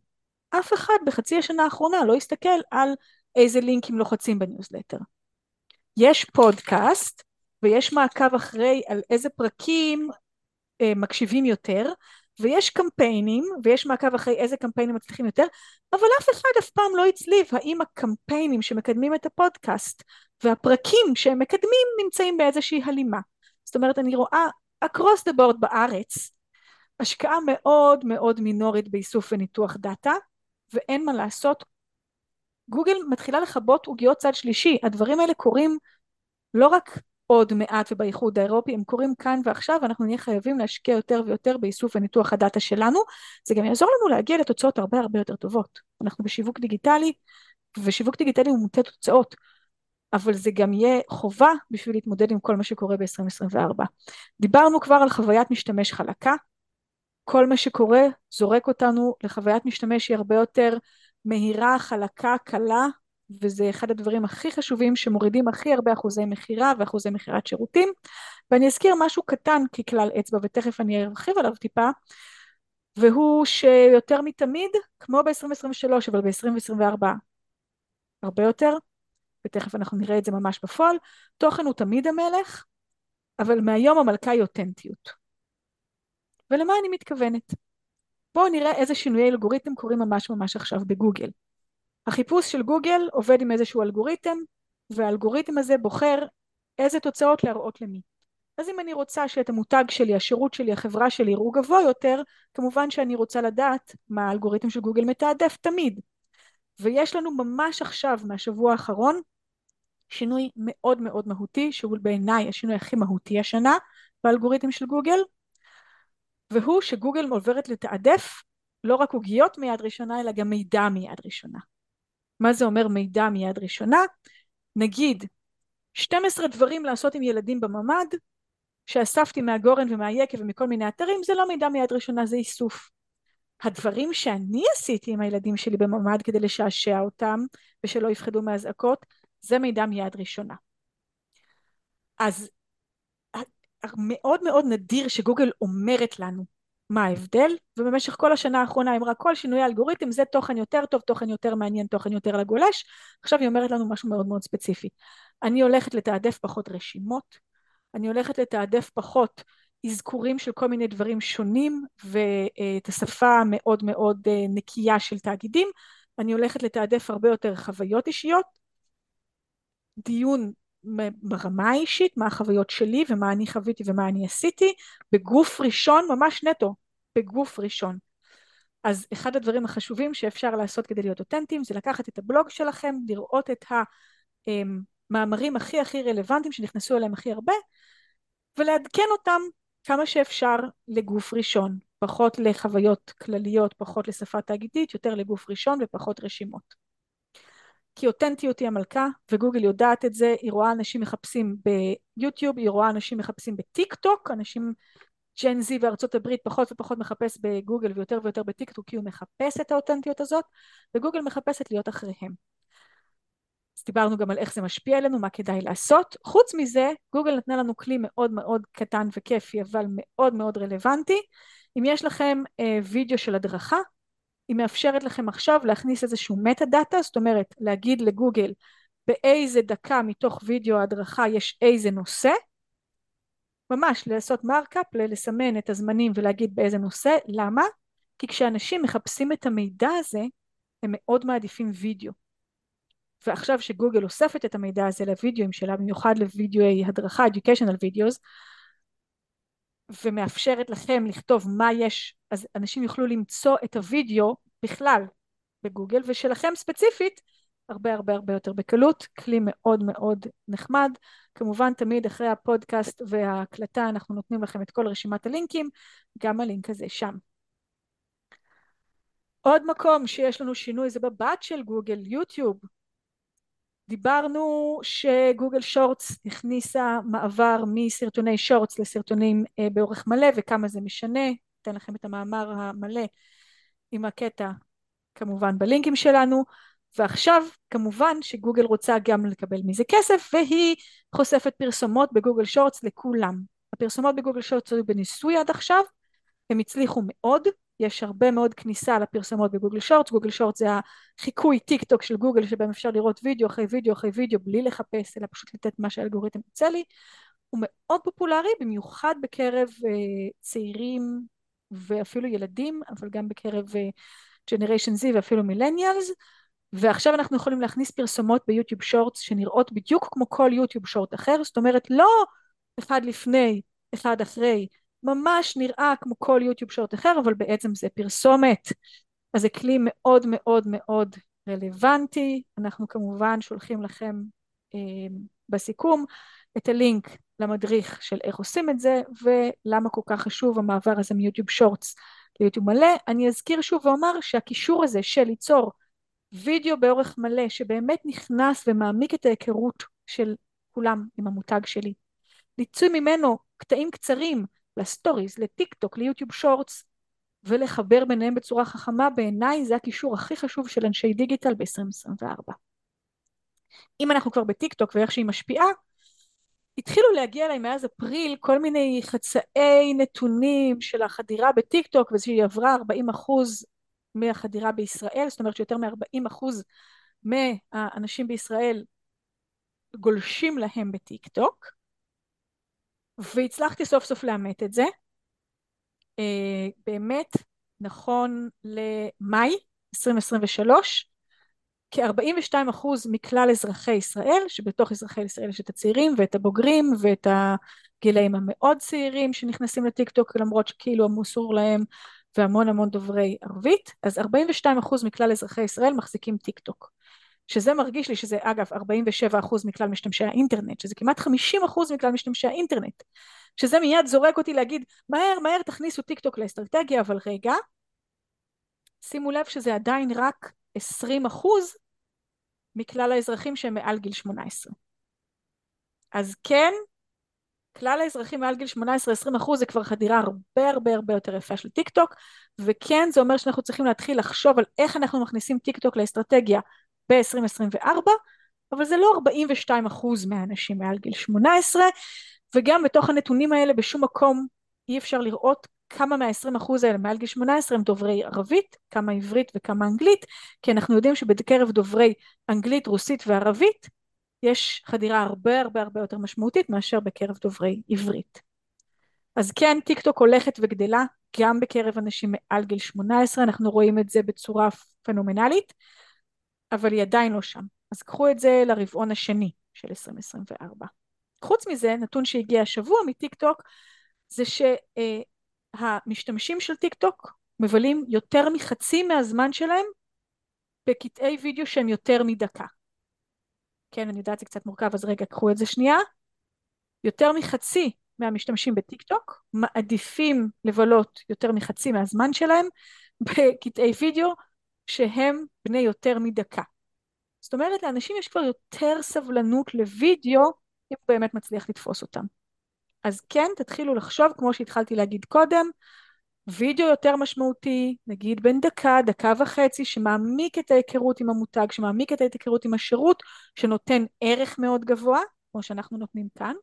אף אחד בחצי השנה האחרונה לא הסתכל על איזה לינקים לוחצים בניוזלטר. יש פודקאסט ויש מעקב אחרי על איזה פרקים אה, מקשיבים יותר, ויש קמפיינים, ויש מעקב אחרי איזה קמפיינים מצליחים יותר, אבל אף אחד אף פעם לא הצליב האם הקמפיינים שמקדמים את הפודקאסט והפרקים שהם מקדמים נמצאים באיזושהי הלימה. זאת אומרת, אני רואה across the board בארץ השקעה מאוד מאוד מינורית באיסוף וניתוח דאטה, ואין מה לעשות. גוגל מתחילה לכבות עוגיות צד שלישי, הדברים האלה קורים לא רק עוד מעט ובאיחוד האירופי, הם קורים כאן ועכשיו ואנחנו נהיה חייבים להשקיע יותר ויותר באיסוף וניתוח הדאטה שלנו, זה גם יעזור לנו להגיע לתוצאות הרבה הרבה יותר טובות. אנחנו בשיווק דיגיטלי, ושיווק דיגיטלי הוא מוטה תוצאות, אבל זה גם יהיה חובה בשביל להתמודד עם כל מה שקורה ב-2024. דיברנו כבר על חוויית משתמש חלקה, כל מה שקורה זורק אותנו לחוויית משתמש שהיא הרבה יותר מהירה, חלקה, קלה, וזה אחד הדברים הכי חשובים שמורידים הכי הרבה אחוזי מכירה ואחוזי מכירת שירותים. ואני אזכיר משהו קטן ככלל אצבע, ותכף אני ארחיב עליו טיפה, והוא שיותר מתמיד, כמו ב-2023, אבל ב-2024 הרבה יותר, ותכף אנחנו נראה את זה ממש בפועל, תוכן הוא תמיד המלך, אבל מהיום המלכה היא אותנטיות. ולמה אני מתכוונת? בואו נראה איזה שינויי אלגוריתם קורים ממש ממש עכשיו בגוגל. החיפוש של גוגל עובד עם איזשהו אלגוריתם, והאלגוריתם הזה בוחר איזה תוצאות להראות למי. אז אם אני רוצה שאת המותג שלי, השירות שלי, החברה שלי יראו גבוה יותר, כמובן שאני רוצה לדעת מה האלגוריתם של גוגל מתעדף תמיד. ויש לנו ממש עכשיו, מהשבוע האחרון, שינוי מאוד מאוד מהותי, שהוא בעיניי השינוי הכי מהותי השנה באלגוריתם של גוגל, והוא שגוגל עוברת לתעדף לא רק עוגיות מיד ראשונה, אלא גם מידע מיד ראשונה. מה זה אומר מידע מיד ראשונה? נגיד 12 דברים לעשות עם ילדים בממ"ד שאספתי מהגורן ומהיקב ומכל מיני אתרים זה לא מידע מיד ראשונה זה איסוף. הדברים שאני עשיתי עם הילדים שלי בממ"ד כדי לשעשע אותם ושלא יפחדו מאזעקות זה מידע מיד ראשונה. אז מאוד מאוד נדיר שגוגל אומרת לנו מה ההבדל, ובמשך כל השנה האחרונה היא אמרה כל שינוי האלגוריתם זה תוכן יותר טוב, תוכן יותר מעניין, תוכן יותר לגולש, עכשיו היא אומרת לנו משהו מאוד מאוד ספציפי. אני הולכת לתעדף פחות רשימות, אני הולכת לתעדף פחות אזכורים של כל מיני דברים שונים ואת השפה המאוד מאוד אה, נקייה של תאגידים, אני הולכת לתעדף הרבה יותר חוויות אישיות, דיון ברמה האישית, מה החוויות שלי ומה אני חוויתי ומה אני עשיתי, בגוף ראשון, ממש נטו, בגוף ראשון. אז אחד הדברים החשובים שאפשר לעשות כדי להיות אותנטיים זה לקחת את הבלוג שלכם, לראות את המאמרים הכי הכי רלוונטיים שנכנסו אליהם הכי הרבה ולעדכן אותם כמה שאפשר לגוף ראשון, פחות לחוויות כלליות, פחות לשפה תאגידית, יותר לגוף ראשון ופחות רשימות. כי אותנטיות היא המלכה וגוגל יודעת את זה, היא רואה אנשים מחפשים ביוטיוב, היא רואה אנשים מחפשים בטיק טוק, אנשים ג'ן זי וארצות הברית פחות ופחות מחפש בגוגל ויותר ויותר בטיק טוק כי הוא מחפש את האותנטיות הזאת וגוגל מחפשת להיות אחריהם. אז דיברנו גם על איך זה משפיע עלינו, מה כדאי לעשות. חוץ מזה, גוגל נתנה לנו כלי מאוד מאוד קטן וכיפי אבל מאוד מאוד רלוונטי. אם יש לכם אה, וידאו של הדרכה היא מאפשרת לכם עכשיו להכניס איזשהו metadata, זאת אומרת להגיד לגוגל באיזה דקה מתוך וידאו ההדרכה יש איזה נושא, ממש לעשות markup, לסמן את הזמנים ולהגיד באיזה נושא, למה? כי כשאנשים מחפשים את המידע הזה הם מאוד מעדיפים וידאו. ועכשיו שגוגל אוספת את המידע הזה לוידאוים שלה, במיוחד לוידאוי הדרכה, educational videos, ומאפשרת לכם לכתוב מה יש, אז אנשים יוכלו למצוא את הוידאו בכלל בגוגל, ושלכם ספציפית הרבה הרבה הרבה יותר בקלות, כלי מאוד מאוד נחמד. כמובן תמיד אחרי הפודקאסט וההקלטה אנחנו נותנים לכם את כל רשימת הלינקים, גם הלינק הזה שם. עוד מקום שיש לנו שינוי זה בבת של גוגל, יוטיוב. דיברנו שגוגל שורטס הכניסה מעבר מסרטוני שורטס לסרטונים אה, באורך מלא וכמה זה משנה, אתן לכם את המאמר המלא עם הקטע כמובן בלינקים שלנו. ועכשיו כמובן שגוגל רוצה גם לקבל מזה כסף והיא חושפת פרסומות בגוגל שורטס לכולם. הפרסומות בגוגל Shorts היו בניסוי עד עכשיו, הם הצליחו מאוד, יש הרבה מאוד כניסה לפרסומות בגוגל Shorts, גוגל Shorts זה החיקוי טיק טוק של גוגל שבהם אפשר לראות וידאו אחרי וידאו אחרי וידאו בלי לחפש אלא פשוט לתת מה שהאלגוריתם מציע לי, הוא מאוד פופולרי במיוחד בקרב uh, צעירים ואפילו ילדים אבל גם בקרב uh, Z ואפילו millennials. ועכשיו אנחנו יכולים להכניס פרסומות ביוטיוב Shorts שנראות בדיוק כמו כל יוטיוב Short אחר, זאת אומרת לא אחד לפני, אחד אחרי, ממש נראה כמו כל יוטיוב שורט אחר, אבל בעצם זה פרסומת. אז זה כלי מאוד מאוד מאוד רלוונטי. אנחנו כמובן שולחים לכם אה, בסיכום את הלינק למדריך של איך עושים את זה ולמה כל כך חשוב המעבר הזה מיוטיוב שורטס ליוטיוב מלא. אני אזכיר שוב ואומר שהקישור הזה של ליצור וידאו באורך מלא שבאמת נכנס ומעמיק את ההיכרות של כולם עם המותג שלי. לייצר ממנו קטעים קצרים ל stories, לטיק טוק, ליוטיוב Shorts ולחבר ביניהם בצורה חכמה בעיניי זה הכישור הכי חשוב של אנשי דיגיטל ב-2024. אם אנחנו כבר בטיק טוק ואיך שהיא משפיעה התחילו להגיע אליי מאז אפריל כל מיני חצאי נתונים של החדירה בטיק טוק ושהיא עברה 40 אחוז מהחדירה בישראל, זאת אומרת שיותר מ-40 אחוז מהאנשים בישראל גולשים להם בטיק טוק והצלחתי סוף סוף לאמת את זה. אה, באמת, נכון למאי 2023, כ-42 אחוז מכלל אזרחי ישראל, שבתוך אזרחי ישראל יש את הצעירים ואת הבוגרים ואת הגילאים המאוד צעירים שנכנסים לטיק טוק למרות שכאילו אמור להם והמון המון דוברי ערבית, אז 42 אחוז מכלל אזרחי ישראל מחזיקים טיק טוק. שזה מרגיש לי שזה אגב 47 אחוז מכלל משתמשי האינטרנט, שזה כמעט 50 אחוז מכלל משתמשי האינטרנט, שזה מיד זורק אותי להגיד מהר מהר תכניסו טיק טוק לאסטרטגיה, אבל רגע, שימו לב שזה עדיין רק 20 אחוז מכלל האזרחים שהם מעל גיל 18. אז כן, כלל האזרחים מעל גיל 18-20 אחוז זה כבר חדירה הרבה הרבה הרבה יותר יפה של טיק טוק וכן זה אומר שאנחנו צריכים להתחיל לחשוב על איך אנחנו מכניסים טיק טוק לאסטרטגיה ב-2024 אבל זה לא 42 אחוז מהאנשים מעל גיל 18 וגם בתוך הנתונים האלה בשום מקום אי אפשר לראות כמה מה-20 אחוז האלה מעל גיל 18 הם דוברי ערבית, כמה עברית וכמה אנגלית, כי אנחנו יודעים שבקרב דוברי אנגלית, רוסית וערבית יש חדירה הרבה הרבה הרבה יותר משמעותית מאשר בקרב דוברי עברית. אז כן, טיק טוק הולכת וגדלה גם בקרב אנשים מעל גיל 18, אנחנו רואים את זה בצורה פנומנלית, אבל היא עדיין לא שם. אז קחו את זה לרבעון השני של 2024. חוץ מזה, נתון שהגיע השבוע מטיק טוק, זה שהמשתמשים של טיק טוק מבלים יותר מחצי מהזמן שלהם בקטעי וידאו שהם יותר מדקה. כן, אני יודעת זה קצת מורכב, אז רגע, קחו את זה שנייה. יותר מחצי מהמשתמשים בטיק טוק מעדיפים לבלות יותר מחצי מהזמן שלהם בקטעי וידאו שהם בני יותר מדקה. זאת אומרת, לאנשים יש כבר יותר סבלנות לוידאו אם הוא באמת מצליח לתפוס אותם. אז כן, תתחילו לחשוב, כמו שהתחלתי להגיד קודם, וידאו יותר משמעותי, נגיד בין דקה, דקה וחצי, שמעמיק את ההיכרות עם המותג, שמעמיק את ההיכרות עם השירות, שנותן ערך מאוד גבוה, כמו שאנחנו נותנים כאן,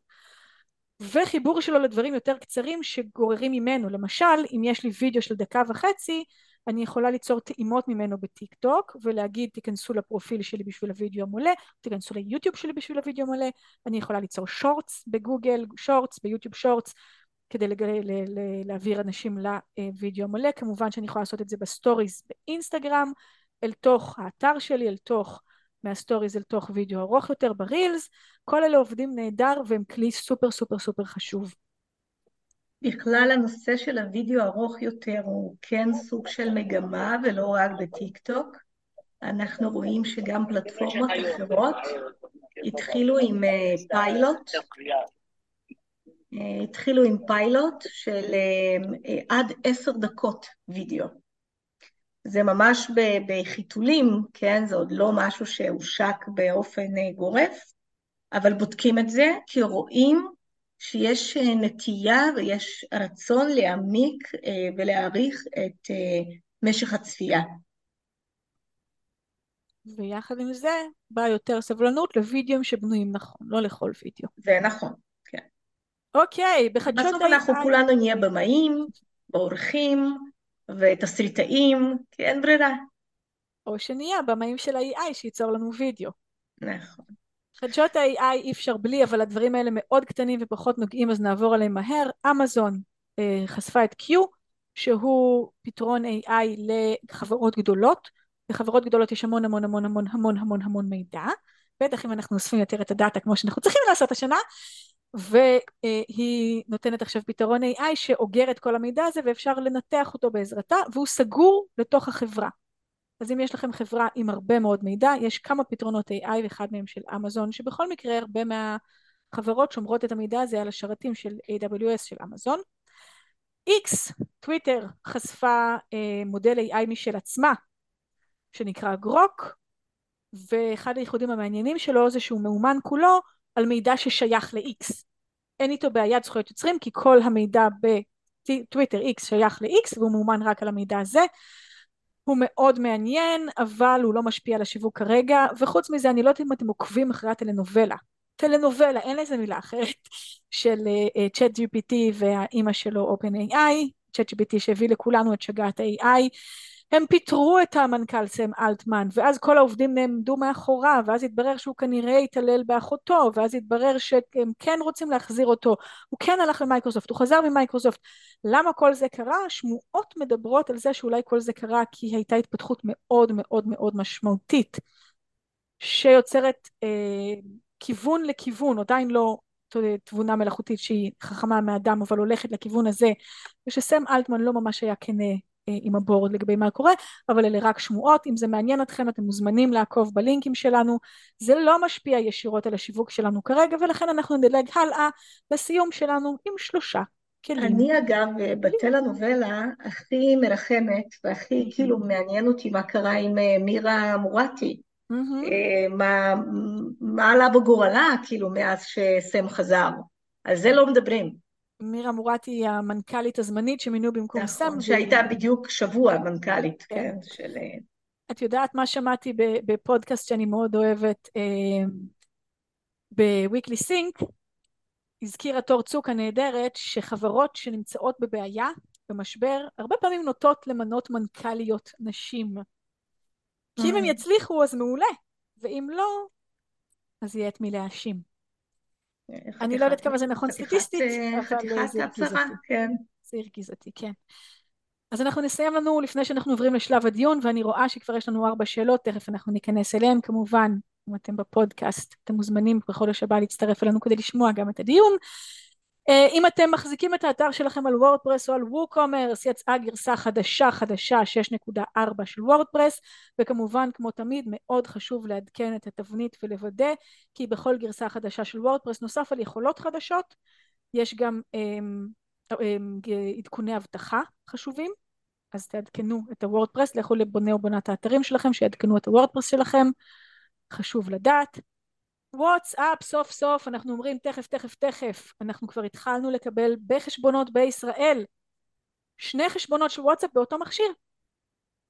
וחיבור שלו לדברים יותר קצרים שגוררים ממנו. למשל, אם יש לי וידאו של דקה וחצי, אני יכולה ליצור טעימות ממנו בטיק טוק ולהגיד תיכנסו לפרופיל שלי בשביל הוידאו המלא, תיכנסו ליוטיוב שלי בשביל הוידאו המלא, אני יכולה ליצור שורטס בגוגל, שורטס, ביוטיוב שורטס, כדי לג... להעביר אנשים לוידאו המלא, כמובן שאני יכולה לעשות את זה ב stories באינסטגרם, אל תוך האתר שלי, אל תוך מה stories אל תוך וידאו ארוך יותר ב Reels, כל אלה עובדים נהדר והם כלי סופר סופר סופר חשוב. בכלל הנושא של הוידאו ארוך יותר הוא כן סוג של מגמה ולא רק בטיק טוק. אנחנו רואים שגם פלטפורמות אחרות התחילו עם אה, פיילוט, אה, התחילו עם פיילוט של אה, עד עשר דקות וידאו. זה ממש בחיתולים, כן? זה עוד לא משהו שהושק באופן גורף, אבל בודקים את זה כי רואים שיש אה, נטייה ויש רצון להעמיק אה, ולהעריך את משך הצפייה. ויחד עם זה באה יותר סבלנות לוידאוים שבנויים נכון, לא לכל וידאו. זה נכון, כן. אוקיי, בחדשות בסוף אנחנו כולנו נהיה במאים, בעורכים ותסריטאים, כי אין ברירה. או שנהיה במאים של ה-AI שייצור לנו וידאו. נכון. חדשות ה-AI אי אפשר בלי, אבל הדברים האלה מאוד קטנים ופחות נוגעים, אז נעבור עליהם מהר. אמזון אה, חשפה את Q, שהוא פתרון AI לחברות גדולות. לחברות גדולות יש המון המון המון המון המון המון המון מידע. בטח אם אנחנו אוספים יותר את הדאטה כמו שאנחנו צריכים לעשות השנה. והיא נותנת עכשיו פתרון AI שאוגר את כל המידע הזה ואפשר לנתח אותו בעזרתה והוא סגור לתוך החברה. אז אם יש לכם חברה עם הרבה מאוד מידע, יש כמה פתרונות AI ואחד מהם של אמזון, שבכל מקרה הרבה מהחברות שומרות את המידע הזה על השרתים של AWS של אמזון. X, טוויטר, חשפה אה, מודל AI משל עצמה, שנקרא גרוק, ואחד הייחודים המעניינים שלו זה שהוא מאומן כולו על מידע ששייך ל-X. אין איתו בעיית זכויות יוצרים כי כל המידע בטוויטר X שייך ל-X והוא מאומן רק על המידע הזה. הוא מאוד מעניין אבל הוא לא משפיע על השיווק כרגע וחוץ מזה אני לא יודעת אם אתם עוקבים אחרי הטלנובלה. טלנובלה אין לזה מילה אחרת של צ'אט uh, GPT והאימא שלו OpenAI צ'אט GPT שהביא לכולנו את שגעת ה-AI הם פיטרו את המנכ"ל סם אלטמן ואז כל העובדים נעמדו מאחוריו ואז התברר שהוא כנראה התעלל באחותו ואז התברר שהם כן רוצים להחזיר אותו הוא כן הלך למייקרוסופט הוא חזר ממייקרוסופט למה כל זה קרה? שמועות מדברות על זה שאולי כל זה קרה כי הייתה התפתחות מאוד מאוד מאוד משמעותית שיוצרת אה, כיוון לכיוון עדיין לא תבונה מלאכותית שהיא חכמה מאדם אבל הולכת לכיוון הזה ושסם אלטמן לא ממש היה כנה עם הבורד לגבי מה קורה, אבל אלה רק שמועות, אם זה מעניין אתכם אתם מוזמנים לעקוב בלינקים שלנו, זה לא משפיע ישירות על השיווק שלנו כרגע ולכן אנחנו נדלג הלאה לסיום שלנו עם שלושה כלים. אני אגב בטלנובלה הכי מרחמת והכי כאילו מעניין אותי מה קרה עם אה, מירה מורטי. Mm-hmm. מה, מה עלה בגורלה כאילו מאז שסם חזר, על זה לא מדברים. מירה מורטי היא המנכ"לית הזמנית שמינו במקום נכון, סם. נכון, שהייתה בדיוק שבוע מנכ"לית, כן, כן של... אה, את יודעת מה שמעתי בפודקאסט שאני מאוד אוהבת אה, בוויקלי סינק, הזכירה תור צוק הנהדרת שחברות שנמצאות בבעיה, במשבר, הרבה פעמים נוטות למנות מנכ"ליות נשים. כי אם הם mm. יצליחו אז מעולה, ואם לא, אז יהיה את מי להאשים. אני לא יודעת כמה זה נכון סטטיסטית, אה, אבל זה הרגיז אותי. כן. זה הרגיז אותי, כן. אז אנחנו נסיים לנו לפני שאנחנו עוברים לשלב הדיון, ואני רואה שכבר יש לנו ארבע שאלות, תכף אנחנו ניכנס אליהן. כמובן, אם אתם בפודקאסט, אתם מוזמנים בחודש הבא להצטרף אלינו כדי לשמוע גם את הדיון. אה, אם אתם מחזיקים את האתר שלכם על וורדפרס או על WooCommerce, יצאה גרסה חדשה חדשה 6.4 של וורדפרס, וכמובן כמו תמיד מאוד חשוב לעדכן את התבנית ולוודא כי בכל גרסה חדשה של וורדפרס נוסף על יכולות חדשות יש גם אמ, אמ, עדכוני אבטחה חשובים אז תעדכנו את הוורדפרס, לכו לבונה או בונת האתרים שלכם שיעדכנו את הוורדפרס שלכם, חשוב לדעת. וואטסאפ סוף סוף אנחנו אומרים תכף תכף תכף. אנחנו כבר התחלנו לקבל בחשבונות בישראל. שני חשבונות של וואטסאפ באותו מכשיר.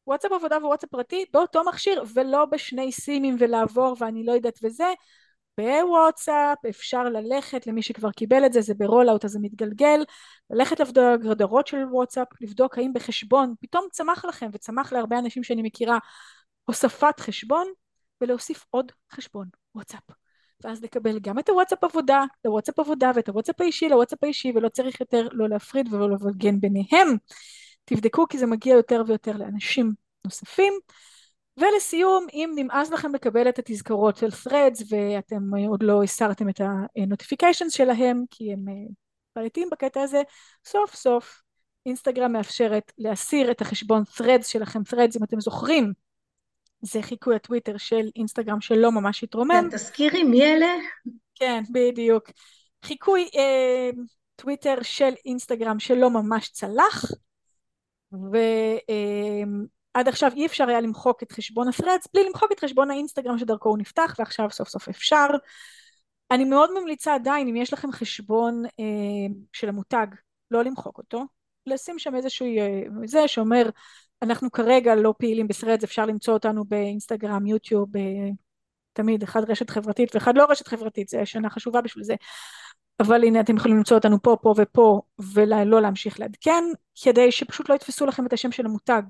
וואטסאפ עבודה ווואטסאפ פרטי באותו מכשיר ולא בשני סימים ולעבור ואני לא יודעת וזה. בוואטסאפ אפשר ללכת למי שכבר קיבל את זה זה ב rollout אז זה מתגלגל. ללכת לבדוק הגדרות של וואטסאפ לבדוק האם בחשבון פתאום צמח לכם וצמח להרבה אנשים שאני מכירה הוספת חשבון ולהוסיף עוד חשבון וואטסאפ ואז לקבל גם את הוואטסאפ עבודה, את הוואטסאפ עבודה ואת הוואטסאפ האישי לוואטסאפ האישי ולא צריך יותר לא להפריד ולא לבלגן ביניהם. תבדקו כי זה מגיע יותר ויותר לאנשים נוספים. ולסיום, אם נמאס לכם לקבל את התזכורות של threads ואתם עוד לא הסרתם את ה-notifications שלהם כי הם אה, בעייתיים בקטע הזה, סוף סוף אינסטגרם מאפשרת להסיר את החשבון threads שלכם, threads אם אתם זוכרים זה חיקוי הטוויטר של אינסטגרם שלא ממש התרומם. כן, תזכירי מי אלה? כן, בדיוק. חיקוי אה, טוויטר של אינסטגרם שלא ממש צלח, עד עכשיו אי אפשר היה למחוק את חשבון הפרדס בלי למחוק את חשבון האינסטגרם שדרכו הוא נפתח ועכשיו סוף סוף אפשר. אני מאוד ממליצה עדיין אם יש לכם חשבון אה, של המותג לא למחוק אותו לשים שם איזשהו אה, זה שאומר אנחנו כרגע לא פעילים בסרדס אפשר למצוא אותנו באינסטגרם יוטיוב אה, תמיד אחד רשת חברתית ואחד לא רשת חברתית זה שנה חשובה בשביל זה. אבל הנה אתם יכולים למצוא אותנו פה פה ופה ולא להמשיך לעדכן כדי שפשוט לא יתפסו לכם את השם של המותג.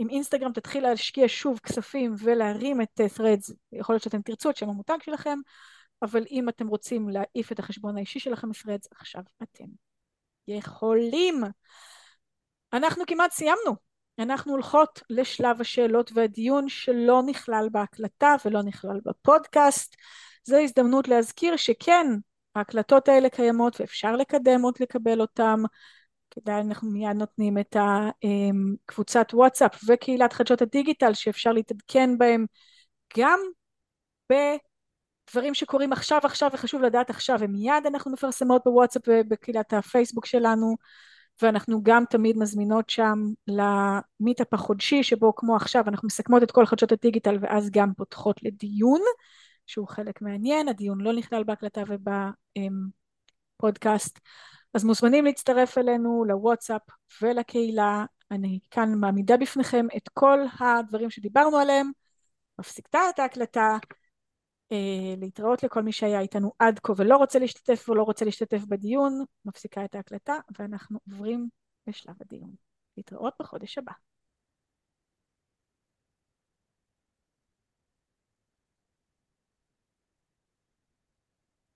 אם אינסטגרם תתחיל להשקיע שוב כספים ולהרים את threads יכול להיות שאתם תרצו את שם המותג שלכם אבל אם אתם רוצים להעיף את החשבון האישי שלכם מפרדס עכשיו אתם יכולים. אנחנו כמעט סיימנו אנחנו הולכות לשלב השאלות והדיון שלא נכלל בהקלטה ולא נכלל בפודקאסט. זו הזדמנות להזכיר שכן ההקלטות האלה קיימות ואפשר לקדם עוד לקבל אותם. כדאי אנחנו מיד נותנים את הקבוצת וואטסאפ וקהילת חדשות הדיגיטל שאפשר להתעדכן בהם גם בדברים שקורים עכשיו עכשיו וחשוב לדעת עכשיו ומיד אנחנו מפרסמות בוואטסאפ ובקהילת הפייסבוק שלנו ואנחנו גם תמיד מזמינות שם למיטאפ החודשי שבו כמו עכשיו אנחנו מסכמות את כל חדשות הדיגיטל ואז גם פותחות לדיון שהוא חלק מעניין, הדיון לא נכלל בהקלטה ובפודקאסט. אז מוזמנים להצטרף אלינו לוואטסאפ ולקהילה, אני כאן מעמידה בפניכם את כל הדברים שדיברנו עליהם, מפסיקה את ההקלטה, להתראות לכל מי שהיה איתנו עד כה ולא רוצה להשתתף ולא רוצה להשתתף בדיון, מפסיקה את ההקלטה ואנחנו עוברים לשלב הדיון. להתראות בחודש הבא.